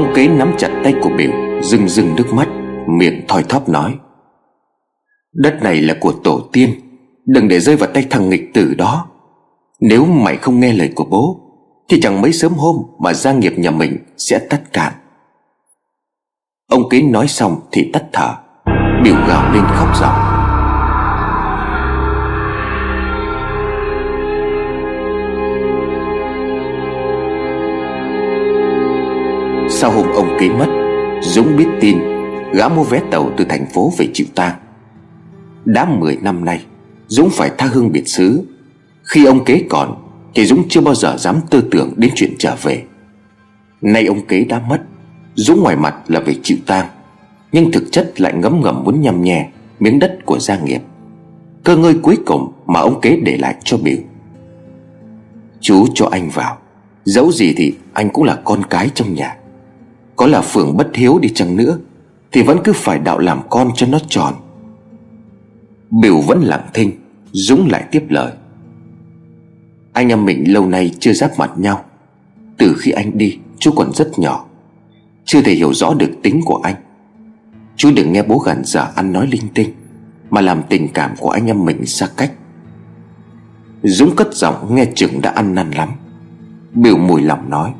Ông kế nắm chặt tay của Biểu Rưng rưng nước mắt, Miệng thoi thóp nói. Đất này là của tổ tiên, Đừng để rơi vào tay thằng nghịch tử đó. Nếu mày không nghe lời của bố, Thì chẳng mấy sớm hôm Mà gia nghiệp nhà mình sẽ tắt cạn. Ông kế nói xong thì tắt thở, Biểu gào lên khóc ròng. Sau hôm ông kế mất, Dũng biết tin Gã mua vé tàu từ thành phố về chịu tang. Đã 10 năm nay, Dũng phải tha hương biệt xứ. Khi ông kế còn, Thì Dũng chưa bao giờ dám tư tưởng đến chuyện trở về. Nay ông kế đã mất, Dũng ngoài mặt là về chịu tang, Nhưng thực chất lại ngấm ngầm muốn nhằm nhè Miếng đất của gia nghiệp, Cơ ngơi cuối cùng mà ông kế để lại cho biểu Chú cho anh vào, Dẫu gì thì anh cũng là con cái trong nhà có là phường bất hiếu đi chăng nữa, Thì vẫn cứ phải đạo làm con cho nó tròn. Biểu vẫn lặng thinh, Dũng lại tiếp lời. Anh em mình lâu nay chưa giáp mặt nhau. Từ khi anh đi, Chú còn rất nhỏ. Chưa thể hiểu rõ được tính của anh. Chú đừng nghe bố gần giờ ăn nói linh tinh, Mà làm tình cảm của anh em mình xa cách. Dũng cất giọng nghe chừng đã ăn năn lắm. Biểu mùi lòng nói.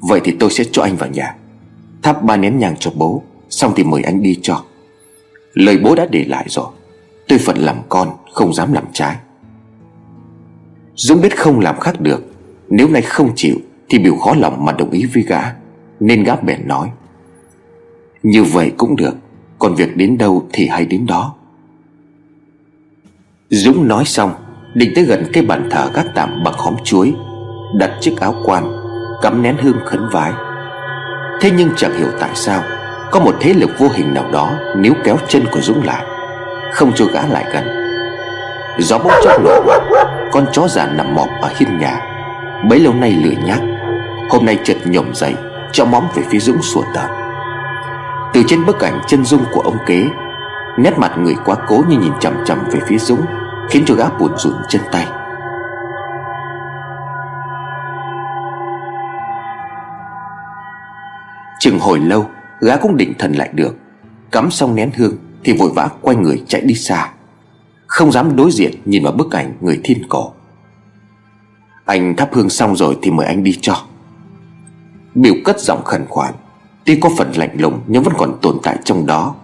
Vậy thì tôi sẽ cho anh vào nhà. Thắp ba nén nhang cho bố, Xong thì mời anh đi cho. Lời bố đã để lại rồi. Tôi phận làm con, không dám làm trái. Dũng biết không làm khác được. Nếu nay không chịu, Thì biểu khó lòng mà đồng ý với gã. Nên gã bèn nói, Như vậy cũng được, Còn việc đến đâu thì hay đến đó. Dũng nói xong, Định tới gần cái bàn thờ gác tạm bằng khóm chuối, Đặt chiếc áo quan cắm nén hương khấn vái. Thế nhưng chẳng hiểu tại sao, có một thế lực vô hình nào đó níu kéo chân của dũng lại, không cho gã lại gần. Gió bốc chốc nổi con chó già nằm mọp ở hiên nhà. Bấy lâu nay lười nhác, hôm nay chợt nhổm dậy cho móng về phía dũng sủa tợn. Từ trên bức ảnh chân dung của ông kế, nét mặt người quá cố như nhìn chằm chằm về phía dũng, khiến cho gã buồn rùn chân tay. Chừng hồi lâu, Gã cũng định thần lại được. Cắm xong nén hương Thì vội vã quay người chạy đi xa. Không dám đối diện nhìn vào bức ảnh người thiên cổ. Anh thắp hương xong rồi thì mời anh đi cho. Biểu cất giọng khẩn khoản, Tuy có phần lạnh lùng nhưng vẫn còn tồn tại trong đó.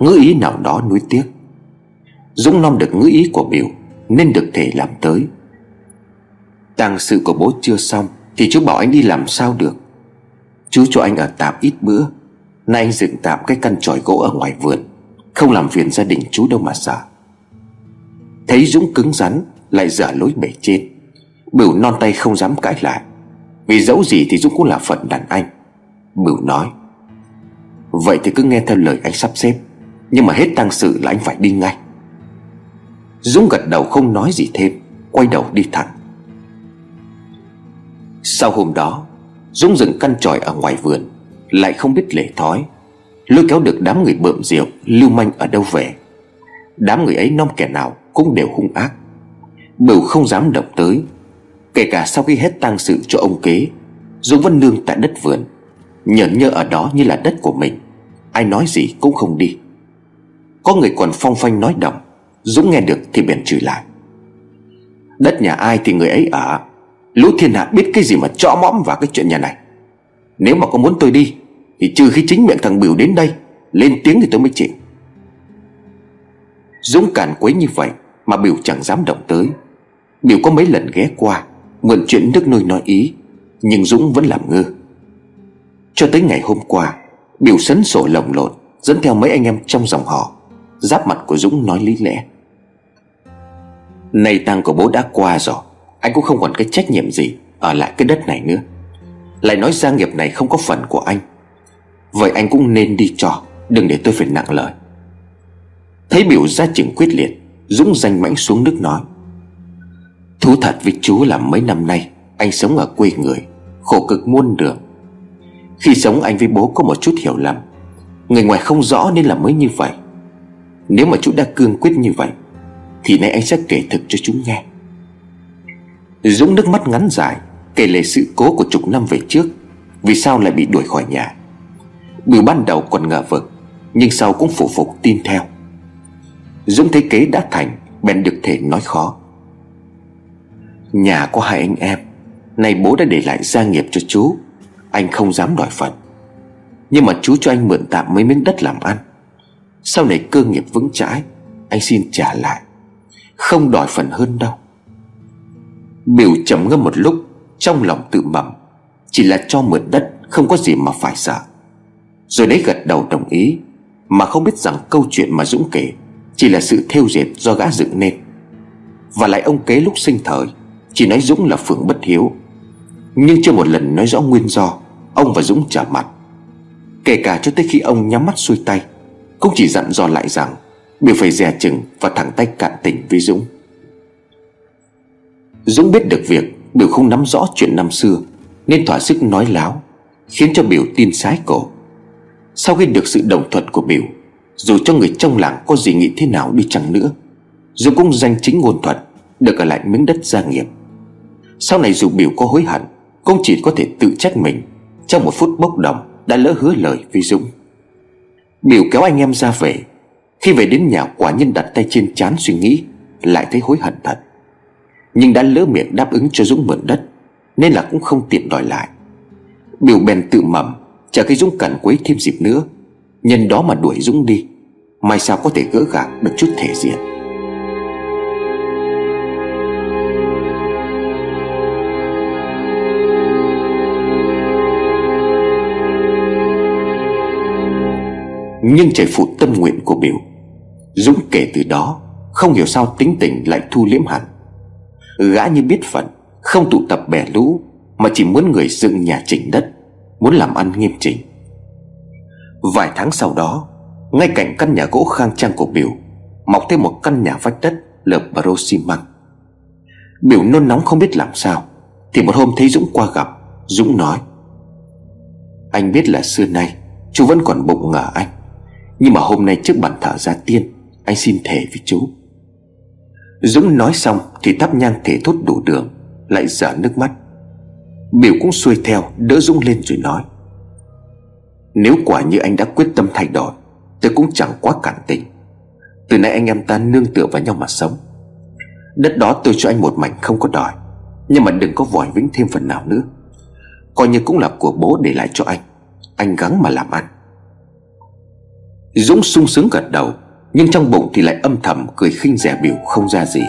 Ngữ ý nào đó nuối tiếc. Dũng non được ngữ ý của biểu, Nên được thể làm tới. Tàng sự của bố chưa xong Thì chú bảo anh đi làm sao được. Chú cho anh ở tạm ít bữa. Nay anh dựng tạm cái căn tròi gỗ ở ngoài vườn. Không làm phiền gia đình chú đâu mà sợ. Thấy Dũng cứng rắn, Lại dở lối bể trên. Bửu non tay không dám cãi lại. Vì dẫu gì thì Dũng cũng là phận đàn anh. Bửu nói, Vậy thì cứ nghe theo lời anh sắp xếp. Nhưng mà hết tăng sự là anh phải đi ngay. Dũng gật đầu không nói gì thêm, Quay đầu đi thẳng. Sau hôm đó Dũng dừng căn tròi ở ngoài vườn, Lại không biết lệ thói. Lôi kéo được đám người bợm rượu, Lưu manh ở đâu về. Đám người ấy non kẻ nào cũng đều hung ác. Bửu không dám động tới. Kể cả sau khi hết tang sự cho ông kế, Dũng vẫn nương tại đất vườn, Nhởn nhơ ở đó như là đất của mình. Ai nói gì cũng không đi. Có người còn phong phanh nói động Dũng nghe được thì bèn chửi lại. Đất nhà ai thì người ấy ở. Lũ thiên hạ biết cái gì mà cho mõm vào cái chuyện nhà này. Nếu mà có muốn tôi đi, Thì trừ khi chính miệng thằng Biểu đến đây, Lên tiếng thì tôi mới chịu. Dũng cản quấy như vậy Mà Biểu chẳng dám động tới. Biểu có mấy lần ghé qua, Mượn chuyện nước nôi nói ý, Nhưng Dũng vẫn làm ngơ. Cho tới ngày hôm qua Biểu sấn sổ lồng lộn, Dẫn theo mấy anh em trong dòng họ, Giáp mặt của Dũng nói lý lẽ. Này tang của bố đã qua rồi anh cũng không còn cái trách nhiệm gì Ở lại cái đất này nữa. Lại nói gia nghiệp này không có phần của anh. Vậy anh cũng nên đi cho, Đừng để tôi phải nặng lời. Thấy biểu gia trưởng quyết liệt, Dũng danh mãnh xuống nước nói. Thú thật với chú là mấy năm nay, Anh sống ở quê người, Khổ cực muôn đường. Khi sống anh với bố có một chút hiểu lầm. Người ngoài không rõ nên là mới như vậy. Nếu mà chú đã cương quyết như vậy, Thì nay anh sẽ kể thực cho chú nghe. Dũng nước mắt ngắn dài, Kể lại sự cố của chục năm về trước, Vì sao lại bị đuổi khỏi nhà. Bùi ban đầu còn ngờ vực, Nhưng sau cũng phụ phục tin theo. Dũng thấy kế đã thành, Bèn được thể nói khó. Nhà có hai anh em Này bố đã để lại gia nghiệp cho chú, Anh không dám đòi phần. Nhưng mà chú cho anh mượn tạm mấy miếng đất làm ăn. Sau này cơ nghiệp vững chãi, Anh xin trả lại, Không đòi phần hơn đâu. Biểu trầm ngâm một lúc, Trong lòng tự mầm Chỉ là cho mượn đất, Không có gì mà phải sợ. Rồi đấy gật đầu đồng ý, Mà không biết rằng câu chuyện mà Dũng kể Chỉ là sự theo dệt do gã dựng nên. Và lại ông kế lúc sinh thời, Chỉ nói Dũng là phượng bất hiếu. Nhưng chưa một lần nói rõ nguyên do, Ông và Dũng trở mặt. Kể cả cho tới khi ông nhắm mắt xuôi tay, Cũng chỉ dặn dò lại rằng Biểu phải dè chừng và thẳng tay cạn tình với Dũng. Dũng biết được việc Biểu không nắm rõ chuyện năm xưa, Nên thỏa sức nói láo, Khiến cho Biểu tin sái cổ. Sau khi được sự đồng thuận của Biểu, Dù cho người trong làng có gì nghĩ thế nào đi chăng nữa Dũng cũng danh chính ngôn thuận, Được ở lại miếng đất gia nghiệp. Sau này dù Biểu có hối hận, Cũng chỉ có thể tự trách mình, Trong một phút bốc đồng Đã lỡ hứa lời với Dũng. Biểu kéo anh em ra về, Khi về đến nhà quả nhân đặt tay trên chán suy nghĩ, Lại thấy hối hận thật nhưng đã lỡ miệng đáp ứng cho Dũng mượn đất, Nên là cũng không tiện đòi lại. Biểu bèn tự mầm Chờ cái Dũng cần quấy thêm dịp nữa. Nhân đó mà đuổi Dũng đi, Mai sao có thể gỡ gạc được chút thể diện. Nhưng trời phụ tâm nguyện của Biểu, Dũng kể từ đó, Không hiểu sao tính tình lại thu liếm hẳn. Gã như biết phận, Không tụ tập bè lũ, Mà chỉ muốn người dựng nhà chỉnh đất, Muốn làm ăn nghiêm chỉnh. Vài tháng sau đó, Ngay cạnh căn nhà gỗ khang trang của Biểu, Mọc thêm một căn nhà vách đất Lợp baro xi măng Biểu nôn nóng không biết làm sao, Thì một hôm thấy Dũng qua gặp, Dũng nói, Anh biết là xưa nay, Chú vẫn còn bụng ngờ anh, Nhưng mà hôm nay trước bàn thờ gia tiên, Anh xin thề với chú. Dũng nói xong thì thắp nhang thể thốt đủ đường, Lại dở nước mắt. Biểu cũng xuôi theo, đỡ Dũng lên rồi nói. Nếu quả như anh đã quyết tâm thay đổi, Tôi cũng chẳng quá cản tình. Từ nay anh em ta nương tựa vào nhau mà sống. Đất đó tôi cho anh một mảnh không có đòi, Nhưng mà đừng có vòi vĩnh thêm phần nào nữa. Coi như cũng là của bố để lại cho anh Anh gắng mà làm ăn. Dũng sung sướng gật đầu nhưng trong bụng thì lại âm thầm cười khinh rẻ biểu không ra gì.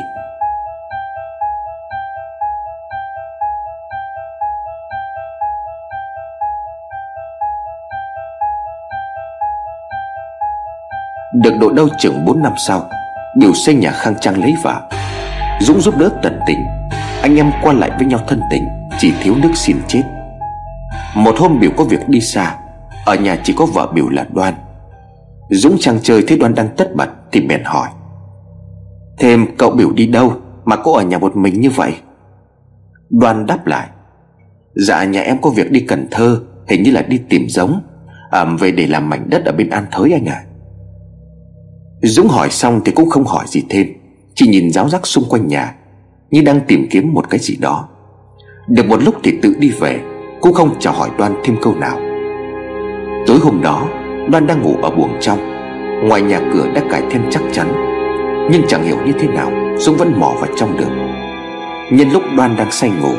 Được độ đâu chừng 4 năm sau, Biểu xây nhà khang trang lấy vợ. Dũng giúp đỡ tận tình, Anh em qua lại với nhau thân tình, Chỉ thiếu nước xin chết. Một hôm biểu có việc đi xa, Ở nhà chỉ có vợ biểu là đoan. Dũng chàng chơi thấy đoan đang tất bật Thì bèn hỏi Thêm cậu biểu đi đâu Mà cô ở nhà một mình như vậy? Đoan đáp lại Dạ nhà em có việc đi Cần Thơ Hình như là đi tìm giống à, Về để làm mảnh đất ở bên An Thới anh ạ. À. Dũng hỏi xong thì cũng không hỏi gì thêm Chỉ nhìn giáo giác xung quanh nhà Như đang tìm kiếm một cái gì đó. Được một lúc thì tự đi về Cũng không chào hỏi đoan thêm câu nào. Tối hôm đó Loan đang ngủ ở buồng trong. Ngoài nhà cửa đã cải thêm chắc chắn. Nhưng chẳng hiểu như thế nào, Dũng vẫn mò vào trong được Nhân lúc Đoan đang say ngủ,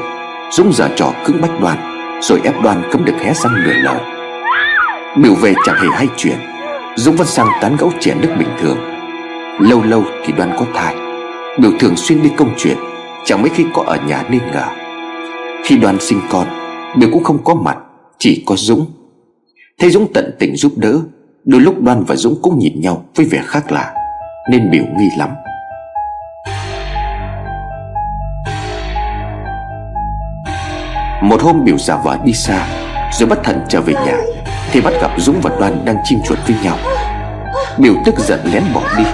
Dũng giở trò cứng bách Đoan, Rồi ép Đoan cấm được hé răng nửa lời. Biểu về chẳng hề hay chuyện, Dũng vẫn sang tán gẫu trẻ nước bình thường. Lâu lâu thì Đoan có thai, Biểu thường xuyên đi công chuyện, Chẳng mấy khi có ở nhà nên ngờ. Khi Đoan sinh con, Biểu cũng không có mặt, Chỉ có Dũng. Thấy Dũng tận tình giúp đỡ, Đôi lúc Đoan và Dũng cũng nhìn nhau với vẻ khác lạ, Nên biểu nghi lắm. Một hôm biểu giả vợ đi xa, Rồi bất thận trở về nhà, Thì bắt gặp Dũng và Đoan đang chim chuột với nhau. Biểu tức giận lén bỏ đi,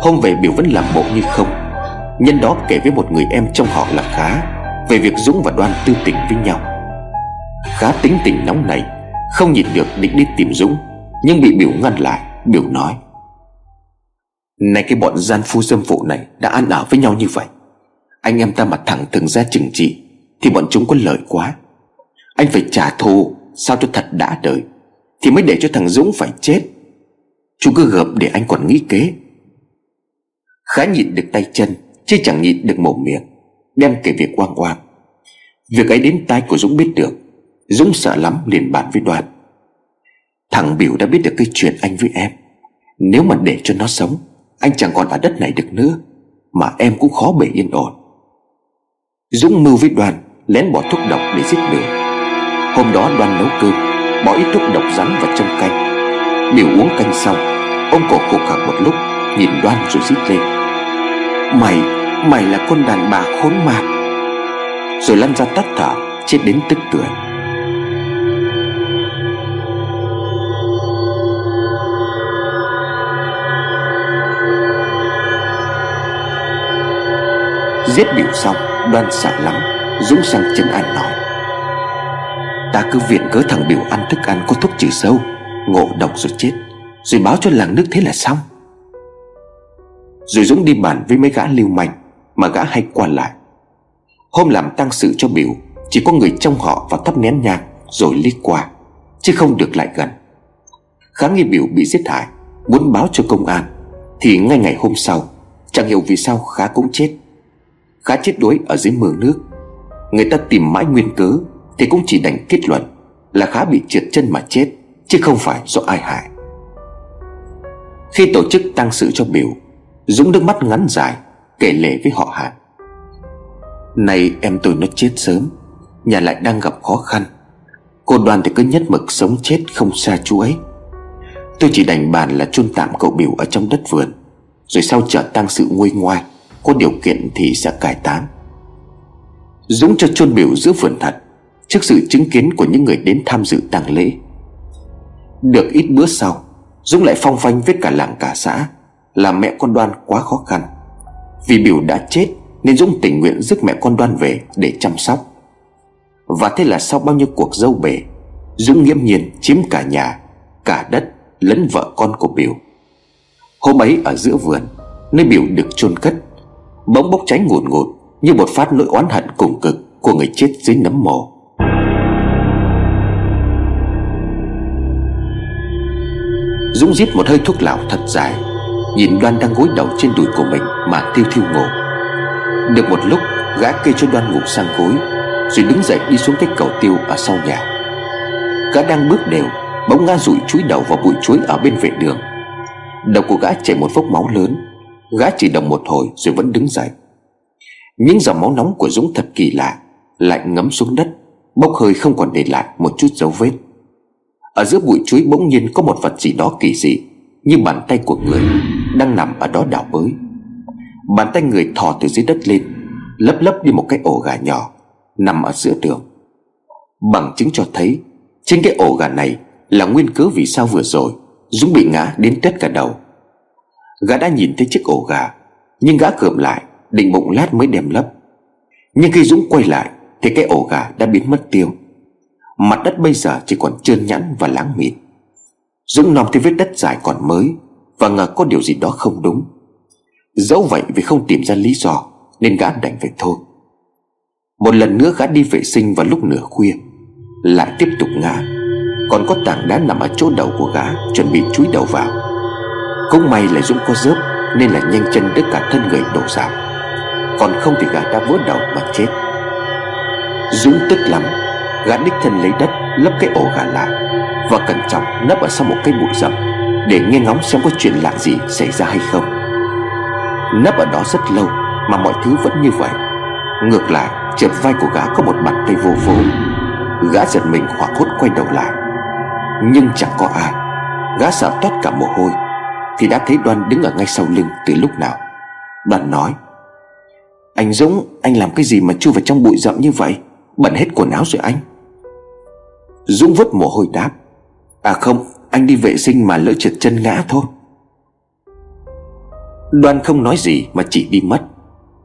Hôm về biểu vẫn làm bộ như không. Nhân đó kể với một người em trong họ là Khá, Về việc Dũng và Đoan tư tình với nhau. Khá tính tình nóng này không nhìn được định đi tìm Dũng, Nhưng bị biểu ngăn lại, Biểu nói, Này cái bọn gian phu dâm phụ này Đã ăn ở với nhau như vậy, Anh em ta mà thẳng thừng ra chừng trị Thì bọn chúng có lợi quá. Anh phải trả thù, Sao cho thật đã đời, Thì mới để cho thằng Dũng phải chết. Chú cứ gợp để anh còn nghĩ kế. Khá nhịn được tay chân, Chứ chẳng nhịn được mồm miệng, Đem kể việc oang oang. Việc ấy đến tai của Dũng biết được Dũng sợ lắm liền bàn với đoàn. Thằng Biểu đã biết được cái chuyện anh với em. Nếu mà để cho nó sống Anh chẳng còn ở đất này được nữa Mà em cũng khó bề yên ổn. Dũng mưu với đoàn Lén bỏ thuốc độc để giết Biểu. Hôm đó đoàn nấu cơm Bỏ ít thuốc độc rắn vào trong canh. Biểu uống canh xong Ông cổ khổ khạc một lúc Nhìn đoan rồi rít lên. Mày, mày là con đàn bà khốn mạt Rồi lăn ra tắt thở Chết đến tức tưởi. Giết biểu xong Đoan sợ lắm Dũng sang chân an nói. Ta cứ viện cớ thằng biểu ăn thức ăn có thuốc trừ sâu, Ngộ độc rồi chết, Rồi báo cho làng nước thế là xong. Rồi Dũng đi bàn với mấy gã lưu manh Mà gã hay qua lại. Hôm làm tang sự cho biểu, Chỉ có người trong họ vào thắp nén nhang Rồi lít qua, Chứ không được lại gần. Khá nghi biểu bị giết hại, Muốn báo cho công an, Thì ngay ngày hôm sau, Chẳng hiểu vì sao Khá cũng chết. Khá chết đuối ở dưới mương nước. Người ta tìm mãi nguyên cớ Thì cũng chỉ đành kết luận Là Khá bị trượt chân mà chết, Chứ không phải do ai hại. Khi tổ chức tang sự cho biểu, Dũng nước mắt ngắn dài Kể lể với họ hàng nay em tôi nó chết sớm, Nhà lại đang gặp khó khăn. Cô đoàn thì cứ nhất mực sống chết không xa chú ấy. Tôi chỉ đành bàn là chôn tạm cậu biểu ở trong đất vườn, Rồi sau chợ tang sự nguôi ngoai. Có điều kiện thì sẽ cải tán. Dũng cho chôn biểu giữa vườn thật Trước sự chứng kiến của những người đến tham dự tang lễ. Được ít bữa sau, Dũng lại phong phanh với cả làng cả xã Là mẹ con đoan quá khó khăn. Vì biểu đã chết Nên Dũng tình nguyện rước mẹ con đoan về Để chăm sóc. Và thế là sau bao nhiêu cuộc dâu bể Dũng nghiêm nhiên chiếm cả nhà, Cả đất lẫn vợ con của biểu. Hôm ấy ở giữa vườn, Nơi biểu được chôn cất Bỗng bốc cháy ngùn ngụt Như một phát nỗi oán hận cùng cực Của người chết dưới nấm mồ. Dũng giết một hơi thuốc lào thật dài, Nhìn Đoan đang gối đầu trên đùi của mình Mà thiêu thiêu ngủ. Được một lúc, gã kê cho Đoan ngủ sang gối, Rồi đứng dậy đi xuống cái cầu tiêu ở sau nhà. Gã đang bước đều, Bỗng ngã rụi chúi đầu vào bụi chuối ở bên vệ đường. Đầu của gã chảy một vốc máu lớn Gã chỉ động một hồi rồi vẫn đứng dậy. Những dòng máu nóng của Dũng thật kỳ lạ, Lại ngấm xuống đất, Bốc hơi không còn để lại một chút dấu vết. Ở giữa bụi chuối bỗng nhiên có một vật gì đó kỳ dị, Như bàn tay của người Đang nằm ở đó đảo bới. Bàn tay người thò từ dưới đất lên, Lấp lấp đi một cái ổ gà nhỏ, Nằm ở giữa tường Bằng chứng cho thấy Trên cái ổ gà này Là nguyên cớ vì sao vừa rồi Dũng bị ngã đến tét cả đầu. Gã đã nhìn thấy chiếc ổ gà, Nhưng gã cượm lại, Định bụng lát mới đem lấp. Nhưng khi Dũng quay lại, Thì cái ổ gà đã biến mất tiêu. Mặt đất bây giờ chỉ còn trơn nhẵn và láng mịn. Dũng nom thấy vết đất dài còn mới, Và ngờ có điều gì đó không đúng. Dẫu vậy vì không tìm ra lý do, Nên gã đành phải thôi. Một lần nữa gã đi vệ sinh vào lúc nửa khuya, Lại tiếp tục ngã. Còn có tảng đá nằm ở chỗ đầu của gã, Chuẩn bị chúi đầu vào. Cũng may là Dũng có dớp Nên là nhanh chân đứt cả thân người đổ ra Còn không thì gã đã vỡ đầu mà chết. Dũng tức lắm, Gã đích thân lấy đất, lấp cái ổ gà lại Và cẩn trọng nấp ở sau một cây bụi rậm Để nghe ngóng xem có chuyện lạ gì xảy ra hay không. Nấp ở đó rất lâu Mà mọi thứ vẫn như vậy. Ngược lại, chợt vai của gã có một bàn tay vô vô. Gã giật mình hoảng hốt quay đầu lại. Nhưng chẳng có ai. Gã sợ toát cả mồ hôi. Thì đã thấy Đoan đứng ở ngay sau lưng từ lúc nào, Đoan nói, Anh Dũng, Anh làm cái gì mà chui vào trong bụi rậm như vậy? Bẩn hết quần áo rồi anh. Dũng vứt mồ hôi đáp À không, Anh đi vệ sinh mà lỡ trượt chân ngã thôi. Đoan không nói gì mà chỉ đi mất.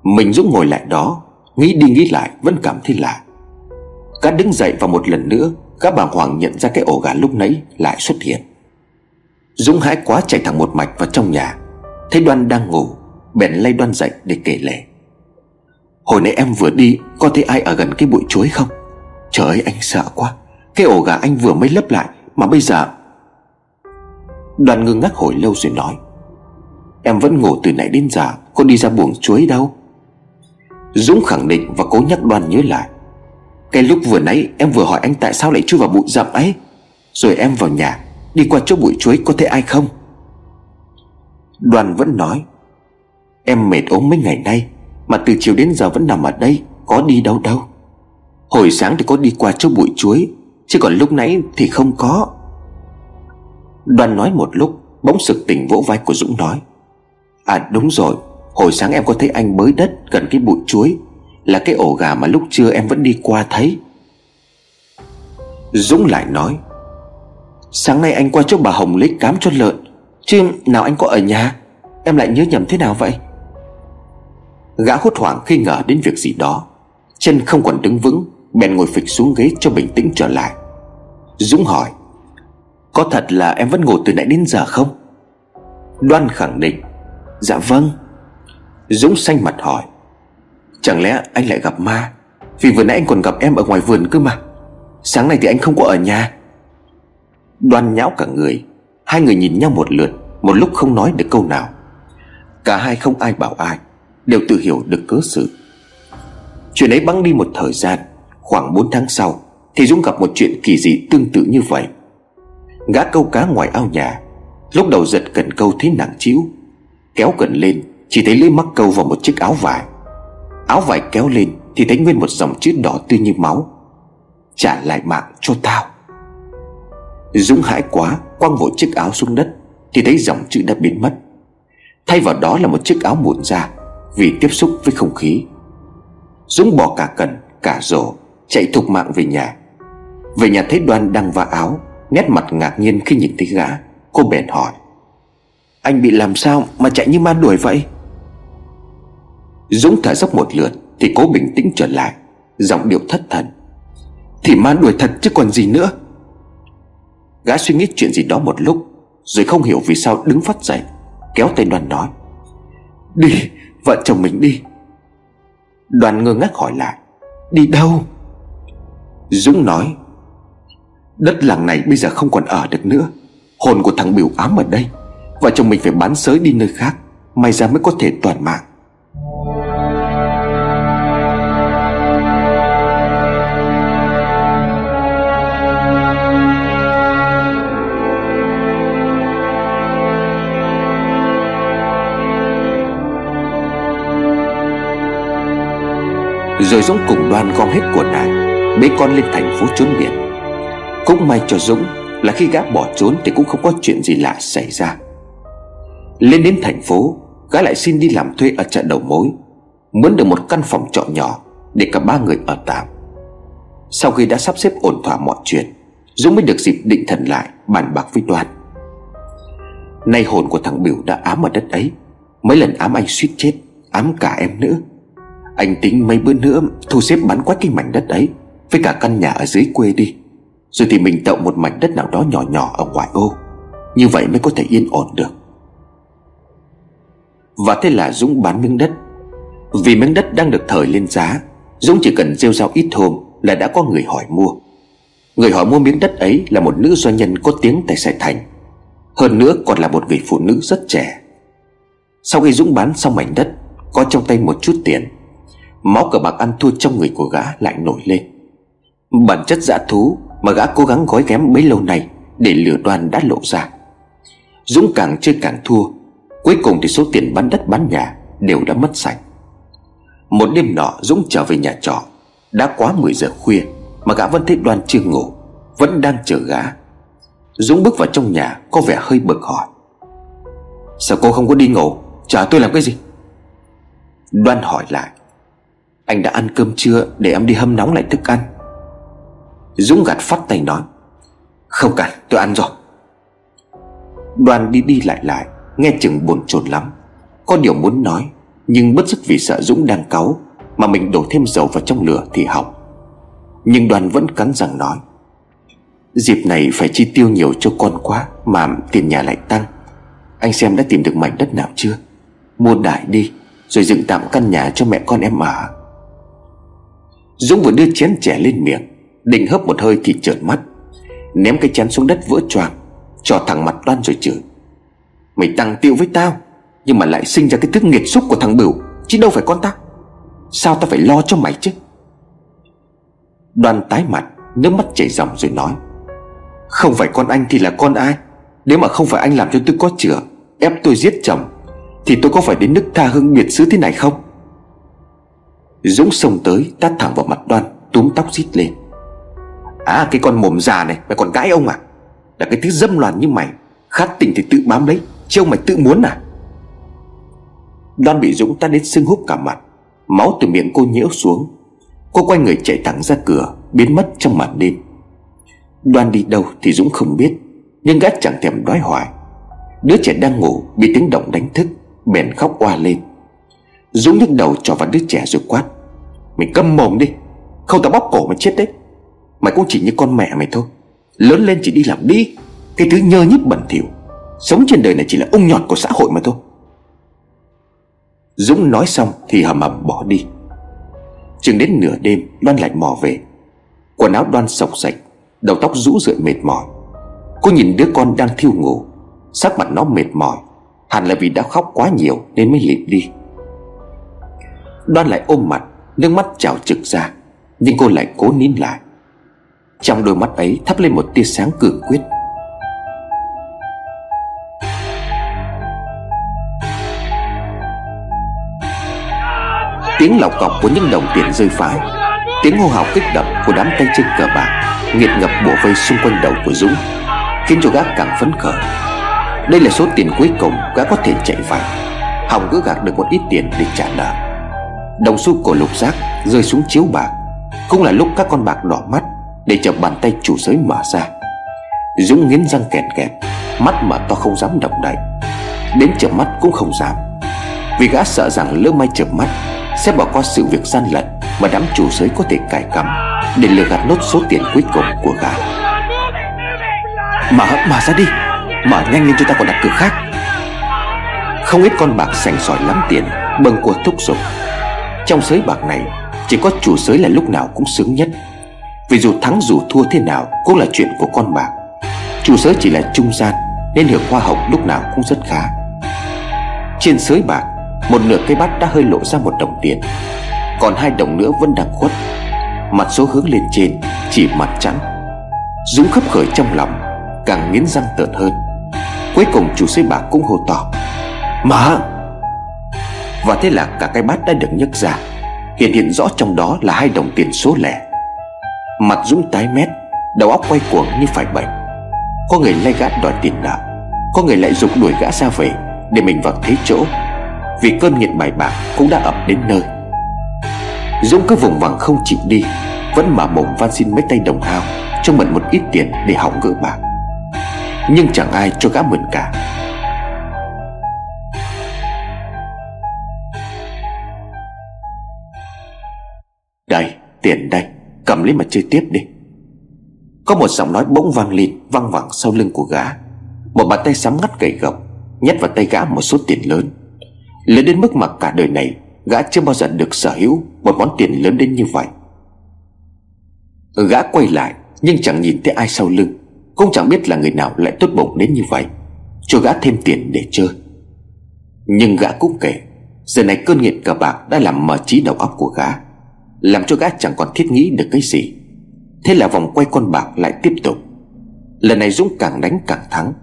Mình Dũng ngồi lại đó, Nghĩ đi nghĩ lại vẫn cảm thấy lạ. Cá đứng dậy và một lần nữa Các bà Hoàng nhận ra cái ổ gà lúc nãy Lại xuất hiện. Dũng hãi quá chạy thẳng một mạch vào trong nhà. Thấy Đoan đang ngủ, Bèn lay Đoan dậy để kể lể. Hồi nãy em vừa đi, Có thấy ai ở gần cái bụi chuối không? Trời ơi, anh sợ quá. Cái ổ gà anh vừa mới lấp lại, Mà bây giờ Đoàn ngưng ngắc hồi lâu rồi nói, Em vẫn ngủ từ nãy đến giờ, Có đi ra buồng chuối đâu. Dũng khẳng định và cố nhắc đoàn nhớ lại, Cái lúc vừa nãy em vừa hỏi anh tại sao lại chui vào bụi rậm ấy? Rồi em vào nhà Đi qua chỗ bụi chuối có thấy ai không? Đoàn vẫn nói, Em mệt ốm mấy ngày nay, Mà từ chiều đến giờ vẫn nằm ở đây, Có đi đâu đâu. Hồi sáng thì có đi qua chỗ bụi chuối, Chứ còn lúc nãy thì không có. Đoàn nói một lúc, Bỗng sực tỉnh vỗ vai của Dũng nói À đúng rồi, Hồi sáng em có thấy anh bới đất gần cái bụi chuối, Là cái ổ gà mà lúc trưa em vẫn đi qua thấy. Dũng lại nói Sáng nay anh qua chỗ bà Hồng lấy cám cho lợn. Chứ nào anh có ở nhà? Em lại nhớ nhầm thế nào vậy? Gã hốt hoảng khi ngờ đến việc gì đó. Chân không còn đứng vững, Bèn ngồi phịch xuống ghế cho bình tĩnh trở lại. Dũng hỏi, Có thật là em vẫn ngủ từ nãy đến giờ không? Đoan khẳng định Dạ vâng. Dũng xanh mặt hỏi, Chẳng lẽ anh lại gặp ma? Vì vừa nãy anh còn gặp em ở ngoài vườn cơ mà. Sáng nay thì anh không có ở nhà. Đoan nhão cả người. Hai người nhìn nhau một lượt, Một lúc không nói được câu nào. Cả hai không ai bảo ai, Đều tự hiểu được cớ sự. Chuyện ấy băng đi một thời gian, Khoảng 4 tháng sau, Thì Dũng gặp một chuyện kỳ dị tương tự như vậy. Gã câu cá ngoài ao nhà, Lúc đầu giật cần câu thấy nặng chiếu, Kéo cần lên, Chỉ thấy lưỡi mắc câu vào một chiếc áo vải. Áo vải kéo lên Thì thấy nguyên một dòng chữ đỏ tươi như máu. Trả lại mạng cho tao. Dũng hãi quá, Quăng vội chiếc áo xuống đất, Thì thấy dòng chữ đã biến mất. Thay vào đó là một chiếc áo mụn ra, Vì tiếp xúc với không khí. Dũng bỏ cả cần, Cả rổ, Chạy thục mạng về nhà. Về nhà thấy đoan đang va áo, Nét mặt ngạc nhiên khi nhìn thấy gã. Cô bèn hỏi, Anh bị làm sao mà chạy như ma đuổi vậy? Dũng thở dốc một lượt, Thì cố bình tĩnh trở lại, Giọng điệu thất thần, Thì ma đuổi thật chứ còn gì nữa. Gã suy nghĩ chuyện gì đó một lúc, Rồi không hiểu vì sao đứng phát dậy, Kéo tay đoàn nói. Đi, vợ chồng mình đi. Đoàn ngơ ngác hỏi lại. Đi đâu? Dũng nói. Đất làng này bây giờ không còn ở được nữa. Hồn của thằng biểu ám ở đây. Vợ chồng mình phải bán sới đi nơi khác. May ra mới có thể toàn mạng. Rồi Dũng cùng đoan gom hết của nàng Bế con lên thành phố trốn biển. Cũng may cho Dũng Là khi gã bỏ trốn thì cũng không có chuyện gì lạ xảy ra. Lên đến thành phố, Gã lại xin đi làm thuê ở chợ đầu mối Mướn được một căn phòng trọ nhỏ Để cả ba người ở tạm. Sau khi đã sắp xếp ổn thỏa mọi chuyện, Dũng mới được dịp định thần lại, Bàn bạc với đoan. Nay hồn của thằng Biểu đã ám ở đất ấy, Mấy lần ám anh suýt chết, Ám cả em nữa anh tính mấy bữa nữa thu xếp bán quách cái mảnh đất ấy, Với cả căn nhà ở dưới quê đi. Rồi thì mình tậu một mảnh đất nào đó nhỏ nhỏ ở ngoại ô. Như vậy mới có thể yên ổn được. Và thế là Dũng bán miếng đất. Vì miếng đất đang được thời lên giá, Dũng chỉ cần rêu rao ít hôm Là đã có người hỏi mua. Người hỏi mua miếng đất ấy là một nữ doanh nhân có tiếng tại Sài Thành. Hơn nữa còn là một người phụ nữ rất trẻ. Sau khi Dũng bán xong mảnh đất, Có trong tay một chút tiền Máu cờ bạc ăn thua trong người của gã lại nổi lên. Bản chất dã thú Mà gã cố gắng gói ghém bấy lâu nay Để lửa đoan đã lộ ra. Dũng càng chơi càng thua, Cuối cùng thì số tiền bán đất bán nhà Đều đã mất sạch. Một đêm nọ, Dũng trở về nhà trọ. Đã quá 10 giờ khuya Mà gã vẫn thấy đoan chưa ngủ, Vẫn đang chờ gã. Dũng bước vào trong nhà, Có vẻ hơi bực hỏi. Sao cô không có đi ngủ? Chờ tôi làm cái gì? Đoan hỏi lại anh đã ăn cơm chưa để em đi hâm nóng lại thức ăn. Dũng gạt phát tay nói, Không cần, tôi ăn rồi. Đoàn đi đi lại lại, Nghe chừng buồn chồn lắm. Có điều muốn nói, Nhưng bất sức vì sợ Dũng đang cáu Mà mình đổ thêm dầu vào trong lửa thì hỏng. Nhưng đoàn vẫn cắn răng nói, Dịp này phải chi tiêu nhiều cho con quá Mà tiền nhà lại tăng. Anh xem đã tìm được mảnh đất nào chưa? Mua đại đi, Rồi dựng tạm căn nhà cho mẹ con em ở. Dũng vừa đưa chén chè lên miệng, Định hớp một hơi thì trợn mắt, Ném cái chén xuống đất vỡ choàng, Cho thằng mặt đoan rồi chửi. Mày tăng tiêu với tao, Nhưng mà lại sinh ra cái thức nghiệt xúc của thằng Bửu, Chứ đâu phải con ta. Sao tao phải lo cho mày chứ? Đoan tái mặt, Nước mắt chảy ròng rồi nói, Không phải con anh thì là con ai? Nếu mà không phải anh làm cho tôi có chữa Ép tôi giết chồng, Thì tôi có phải đến nước tha hương biệt xứ thế này không? Dũng xông tới, tát thẳng vào mặt đoan, Túm tóc rít lên. À cái con mồm già này, Mày còn gãi ông à? Là cái thứ dâm loạn như mày, Khát tình thì tự bám lấy Chứ ông mày tự muốn à? Đoan bị Dũng tát đến sưng húp cả mặt, Máu từ miệng cô nhiễu xuống. Cô quay người chạy thẳng ra cửa, Biến mất trong màn đêm. Đoan đi đâu thì Dũng không biết, Nhưng gã chẳng thèm đói hoài. Đứa trẻ đang ngủ bị tiếng động đánh thức, Bèn khóc oa lên. Dũng nhức đầu cho vào đứa trẻ rồi quát. Mày câm mồm đi, Không tao bóp cổ mày chết đấy. Mày cũng chỉ như con mẹ mày thôi. Lớn lên chỉ đi làm đi, Cái thứ nhơ nhít bẩn thỉu. Sống trên đời này chỉ là ung nhọt của xã hội mà thôi. Dũng nói xong thì hầm hầm bỏ đi. Chừng đến nửa đêm, Đoan lại mò về. Quần áo đoan sọc sạch, Đầu tóc rũ rượi mệt mỏi. Cô nhìn đứa con đang thiêu ngủ, Sắc mặt nó mệt mỏi. Hẳn là vì đã khóc quá nhiều nên mới lịm đi. Đoan lại ôm mặt, Nước mắt trào trực ra, Nhưng cô lại cố nín lại. Trong đôi mắt ấy thắp lên một tia sáng cường quyết. Tiếng lọc cọc của những đồng tiền rơi phái Tiếng hô hào kích động của đám tay chân cờ bạc Nghiệt ngập bổ vây xung quanh đầu của Dũng, Khiến cho gã càng phấn khởi. Đây là số tiền cuối cùng gã có thể chạy vào Hòng cứ gạt được một ít tiền để trả nợ. Đồng xu của lục giác rơi xuống chiếu bạc. Cũng là lúc các con bạc đỏ mắt Để chờ bàn tay chủ giới mở ra. Dũng nghiến răng kẹt kẹt Mắt mở to không dám động đậy. Đến chợp mắt cũng không dám. Vì gã sợ rằng lỡ may chợp mắt Sẽ bỏ qua sự việc gian lận Mà đám chủ giới có thể cài cắm Để lừa gạt nốt số tiền cuối cùng của gã. Mở, mở ra đi. Mở nhanh lên cho ta còn đặt cược khác. Không ít con bạc sành sỏi lắm tiền Bâng của thúc giục. Trong sới bạc này, Chỉ có chủ sới là lúc nào cũng sướng nhất. Vì dù thắng dù thua thế nào Cũng là chuyện của con bạc. Chủ sới chỉ là trung gian, Nên hưởng hoa hồng lúc nào cũng rất khá. Trên sới bạc, Một nửa cây bát đã hơi lộ ra một đồng tiền. Còn hai đồng nữa vẫn đang khuất. Mặt số hướng lên trên, Chỉ mặt trắng. Dũng khấp khởi trong lòng, Càng nghiến răng tợn hơn. Cuối cùng chủ sới bạc cũng hô to Mà và thế là cả cái bát đã được nhấc ra. Hiện hiện rõ trong đó là hai đồng tiền số lẻ. Mặt Dũng tái mét, Đầu óc quay cuồng như phải bệnh. Có người lay gã đòi tiền nợ, Có người lại dục đuổi gã ra về Để mình vào thế chỗ. Vì cơn nghiện bài bạc cũng đã ập đến nơi. Dũng cứ vùng vằng không chịu đi, Vẫn mà mồm van xin mấy tay đồng hao, Cho mượn một ít tiền để hỏng gỡ bạc. Nhưng chẳng ai cho gã mượn cả. Tiền đây, Cầm lấy mà chơi tiếp đi. Có một giọng nói bỗng vang lên Văng vẳng sau lưng của gã. Một bàn tay sắm ngắt gầy gộc, Nhét vào tay gã một số tiền lớn. Lớn đến mức mà cả đời này, Gã chưa bao giờ được sở hữu Một món tiền lớn đến như vậy. Gã quay lại, Nhưng chẳng nhìn thấy ai sau lưng, Cũng chẳng biết là người nào lại tốt bụng đến như vậy. Cho gã thêm tiền để chơi. Nhưng gã cũng kể, Giờ này cơn nghiện cờ bạc đã làm mờ trí đầu óc của gã. Làm cho gã chẳng còn thiết nghĩ được cái gì. Thế là vòng quay con bạc lại tiếp tục. Lần này Dũng càng đánh càng thắng.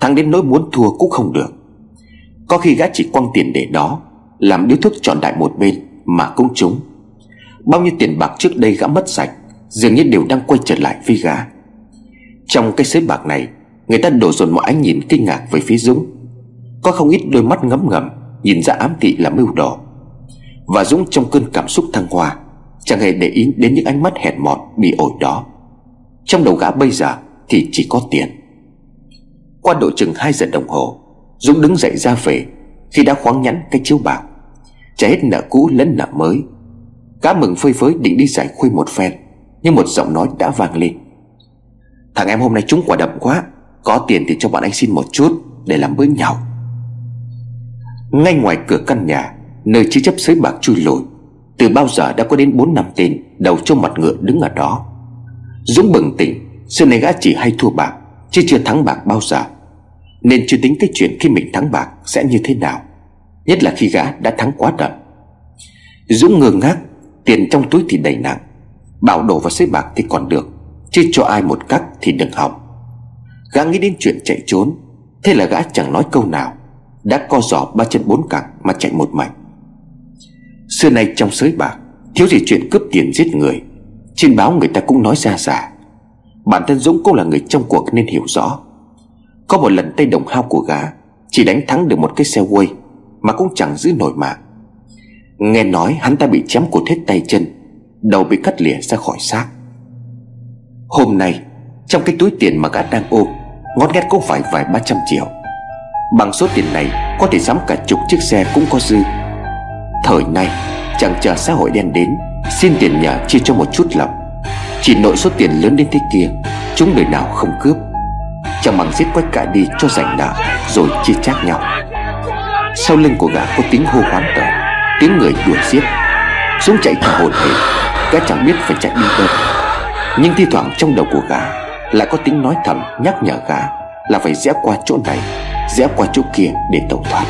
Thắng đến nỗi muốn thua cũng không được. Có khi gã chỉ quăng tiền để đó, làm điếu thuốc chọn đại một bên Mà cũng trúng. Bao nhiêu tiền bạc trước đây gã mất sạch, Dường như đều đang quay trở lại với gã. Trong cái sới bạc này, Người ta đổ dồn mọi ánh nhìn kinh ngạc về phía Dũng. Có không ít đôi mắt ngấm ngầm, Nhìn ra ám thị là mưu đồ. Và Dũng trong cơn cảm xúc thăng hoa Chẳng hề để ý đến những ánh mắt hèn mọn, Bị ổi đó. Trong đầu gã bây giờ thì chỉ có tiền. Qua độ chừng 2 giờ đồng hồ, Dũng đứng dậy ra về Khi đã khoáng nhẵn cái chiếu bạc. Trả hết nợ cũ lẫn nợ mới. Cá mừng phơi phới định đi giải khuây một phen, Nhưng một giọng nói đã vang lên. Thằng em hôm nay trúng quả đậm quá, Có tiền thì cho bọn anh xin một chút Để làm bữa nhậu. Ngay ngoài cửa căn nhà, Nơi chứa chấp sới bạc chui lùi từ bao giờ đã có đến 4 năm tên Đầu trong mặt ngựa đứng ở đó? Dũng bừng tỉnh, Xưa này gã chỉ hay thua bạc, Chứ chưa thắng bạc bao giờ. Nên chưa tính cái chuyện khi mình thắng bạc Sẽ như thế nào, Nhất là khi gã đã thắng quá đậm. Dũng ngơ ngác, Tiền trong túi thì đầy nặng, Bảo đổ vào xếp bạc thì còn được, Chứ cho ai một cắt thì đừng hỏng. Gã nghĩ đến chuyện chạy trốn, Thế là gã chẳng nói câu nào, Đã co giỏ ba chân bốn cẳng mà chạy một mạch. Xưa nay trong sới bạc, Thiếu gì chuyện cướp tiền giết người. Trên báo người ta cũng nói ra giả Bản thân Dũng cũng là người trong cuộc nên hiểu rõ. Có một lần tay đồng hao của gã, Chỉ đánh thắng được một cái xe quay Mà cũng chẳng giữ nổi mạng. Nghe nói hắn ta bị chém cụt hết tay chân, Đầu bị cắt lìa ra khỏi xác. Hôm nay, Trong cái túi tiền mà gã đang ôm, Ngót nghét cũng phải vài ba trăm triệu. Bằng số tiền này, Có thể sắm cả chục chiếc xe cũng có dư. Thời nay Chẳng chờ xã hội đen đến, Xin tiền nhà chia cho một chút lòng. Chỉ nội số tiền lớn đến thế kia, Chúng đời nào không cướp. Chẳng bằng giết quách cả đi cho rảnh nợ Rồi chia chác nhau. Sau lưng của gã có tiếng hô hoán tờ Tiếng người đuổi giết. Dũng chạy thả hồn hển Gã chẳng biết phải chạy đi đâu. Nhưng thi thoảng trong đầu của gã Lại có tiếng nói thầm nhắc nhở gã Là phải rẽ qua chỗ này, Rẽ qua chỗ kia để tẩu thoát.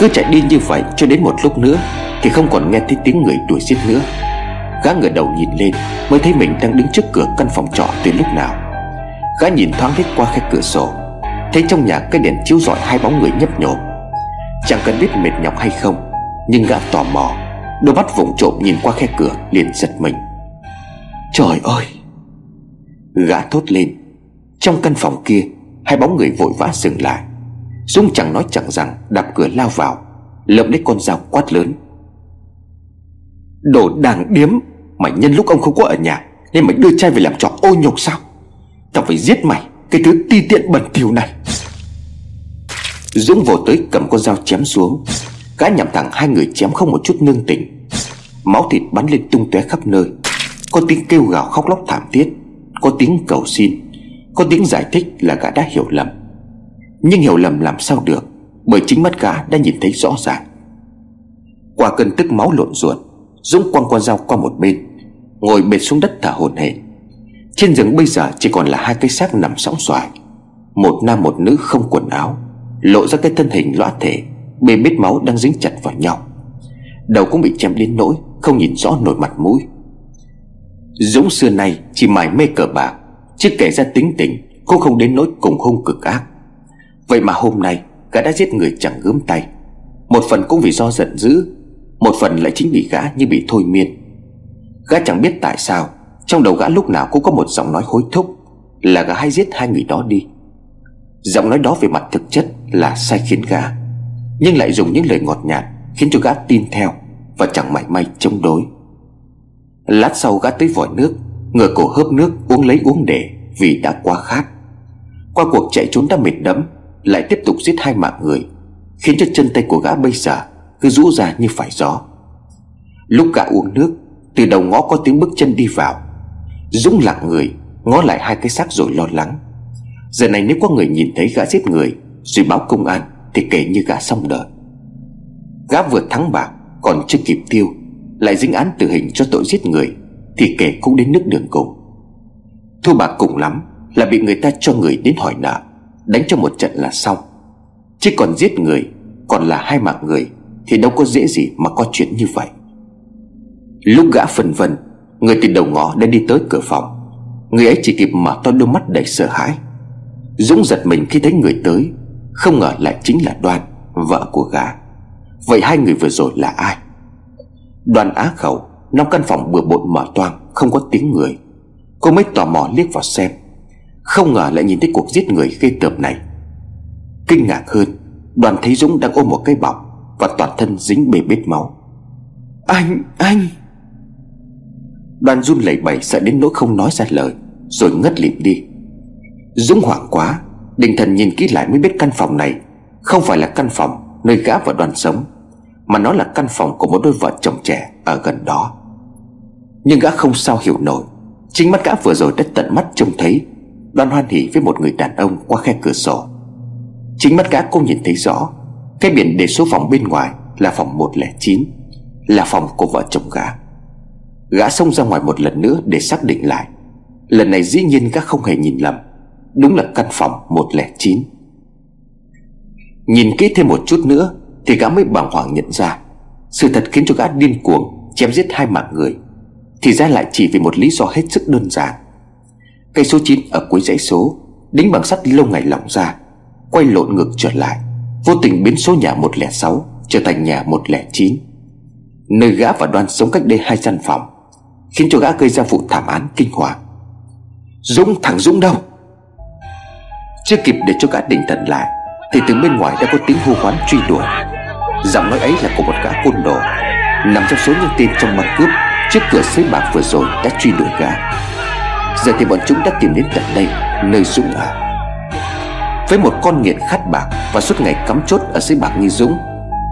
Cứ chạy đi như vậy cho đến một lúc nữa Thì không còn nghe thấy tiếng người đuổi giết nữa. Gã ngửa đầu nhìn lên Mới thấy mình đang đứng trước cửa căn phòng trọ từ lúc nào. Gã nhìn thoáng hết qua khe cửa sổ, Thấy trong nhà cái đèn chiếu rọi hai bóng người nhấp nhộm. Chẳng cần biết mệt nhọc hay không, Nhưng gã tò mò, Đôi mắt vụng trộm nhìn qua khe cửa liền giật mình. Trời ơi! Gã thốt lên. Trong căn phòng kia, Hai bóng người vội vã dừng lại. Dung chẳng nói chẳng rằng, đạp cửa lao vào Lộng lấy con dao quát lớn. Đồ đàng điếm, Mày nhân lúc ông không có ở nhà, Nên mày đưa trai về làm trò ô nhục sao? Tao phải giết mày, Cái thứ ti tiện bẩn thỉu này. Dũng vồ tới cầm con dao chém xuống, Gã nhằm thẳng hai người chém không một chút nương tình Máu thịt bắn lên tung tóe khắp nơi. Có tiếng kêu gào khóc lóc thảm thiết, Có tiếng cầu xin, Có tiếng giải thích là gã đã hiểu lầm. Nhưng hiểu lầm làm sao được, Bởi chính mắt gã đã nhìn thấy rõ ràng. Qua cơn tức máu lộn ruột, Dũng quăng con dao qua một bên, Ngồi bệt xuống đất thở hổn hển. Trên giường bây giờ chỉ còn là hai cái xác nằm sóng xoài, Một nam một nữ không quần áo, Lộ ra cái thân hình lõa thể, Bê bết máu đang dính chặt vào nhau. Đầu cũng bị chém đến nỗi Không nhìn rõ nổi mặt mũi. Dũng xưa nay chỉ mải mê cờ bạc, Chứ kể ra tính tình, Cũng không đến nỗi cùng hung cực ác. Vậy mà hôm nay, Gã đã giết người chẳng gớm tay. Một phần cũng vì do giận dữ, Một phần lại chính vì gã như bị thôi miên. Gã chẳng biết tại sao, Trong đầu gã lúc nào cũng có một giọng nói hối thúc, Là gã hay giết hai người đó đi. Giọng nói đó về mặt thực chất là sai khiến gã, Nhưng lại dùng những lời ngọt nhạt Khiến cho gã tin theo Và chẳng mảy may chống đối. Lát sau gã tới vòi nước, Ngửa cổ hớp nước uống lấy uống để Vì đã quá khát. Qua cuộc chạy trốn đã mệt đẫm lại tiếp tục giết hai mạng người, Khiến cho chân tay của gã bây giờ Cứ rũ ra như phải gió. Lúc gã uống nước, Từ đầu ngõ có tiếng bước chân đi vào. Dũng lặng người, Ngó lại hai cái xác rồi lo lắng. Giờ này nếu có người nhìn thấy gã giết người, Rồi báo công an Thì kể như gã xong đời. Gã vừa thắng bạc, Còn chưa kịp tiêu, Lại dính án tử hình cho tội giết người, Thì kể cũng đến nước đường cùng. Thu bạc cùng lắm Là bị người ta cho người đến hỏi nợ. Đánh cho một trận là xong. Chứ còn giết người, Còn là hai mạng người, Thì đâu có dễ gì mà có chuyện như vậy. Lúc gã phần vân, Người từ đầu ngõ đã đi tới cửa phòng. Người ấy chỉ kịp mở to đôi mắt đầy sợ hãi. Dũng giật mình khi thấy người tới, Không ngờ lại chính là Đoan, Vợ của gã. Vậy hai người vừa rồi là ai? Đoàn á khẩu Trong căn phòng bừa bộn mở toang, Không có tiếng người. Cô mới tò mò liếc vào xem không ngờ lại nhìn thấy cuộc giết người gây tởm này. Kinh ngạc hơn Đoàn thấy Dũng đang ôm một cái bọc Và toàn thân dính bề bết máu. Anh, anh! Đoàn run lẩy bẩy sợ đến nỗi không nói ra lời Rồi ngất lịm đi. Dũng hoảng quá Định thần nhìn kỹ lại mới biết căn phòng này Không phải là căn phòng nơi gã và đoàn sống Mà nó là căn phòng của một đôi vợ chồng trẻ Ở gần đó. Nhưng gã không sao hiểu nổi Chính mắt gã vừa rồi đã tận mắt trông thấy Đoàn hoan hỉ với một người đàn ông qua khe cửa sổ. Chính mắt gã cô nhìn thấy rõ, Cái biển đề số phòng bên ngoài Là phòng 109 Là phòng của vợ chồng gã. Gã xông ra ngoài một lần nữa để xác định lại. Lần này dĩ nhiên gã không hề nhìn lầm, Đúng là căn phòng 109 Nhìn kỹ thêm một chút nữa Thì gã mới bàng hoàng nhận ra, Sự thật khiến cho gã điên cuồng, Chém giết hai mạng người. Thì ra lại chỉ vì một lý do hết sức đơn giản. Cây số 9 ở cuối dãy số, Đính bằng sắt lâu ngày lỏng ra, Quay lộn ngược trở lại, Vô tình biến số nhà 106 Trở thành nhà 109 Nơi gã và đoan sống cách đây hai căn phòng, Khiến cho gã gây ra vụ thảm án kinh hoàng. Dũng thằng Dũng đâu? Chưa kịp để cho gã định thần lại, Thì từ bên ngoài đã có tiếng hô hoán truy đuổi. Giọng nói ấy là của một gã côn đồ, Nằm trong số những tên trong băng cướp Trước cửa xới bạc vừa rồi đã truy đuổi gã. Giờ thì bọn chúng đã tìm đến tận đây, Nơi Dũng ở. Với một con nghiện khát bạc Và suốt ngày cắm chốt ở dưới bạc như Dũng,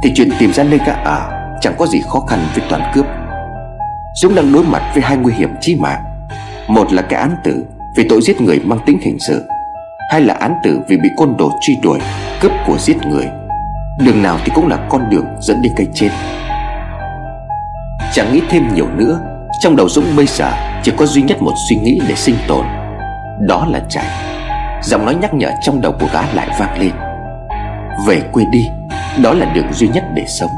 Thì chuyện tìm ra nơi gã ở Chẳng có gì khó khăn với toàn cướp. Dũng đang đối mặt với hai nguy hiểm chí mạng. Một là cái án tử Vì tội giết người mang tính hình sự, Hai là án tử vì bị côn đồ truy đuổi, Cướp của giết người. Đường nào thì cũng là con đường dẫn đến cây chết. Chẳng nghĩ thêm nhiều nữa trong đầu Dũng bây giờ, Chỉ có duy nhất một suy nghĩ để sinh tồn. Đó là chạy. Giọng nói nhắc nhở trong đầu của gã lại vang lên. Về quê đi, Đó là đường duy nhất để sống.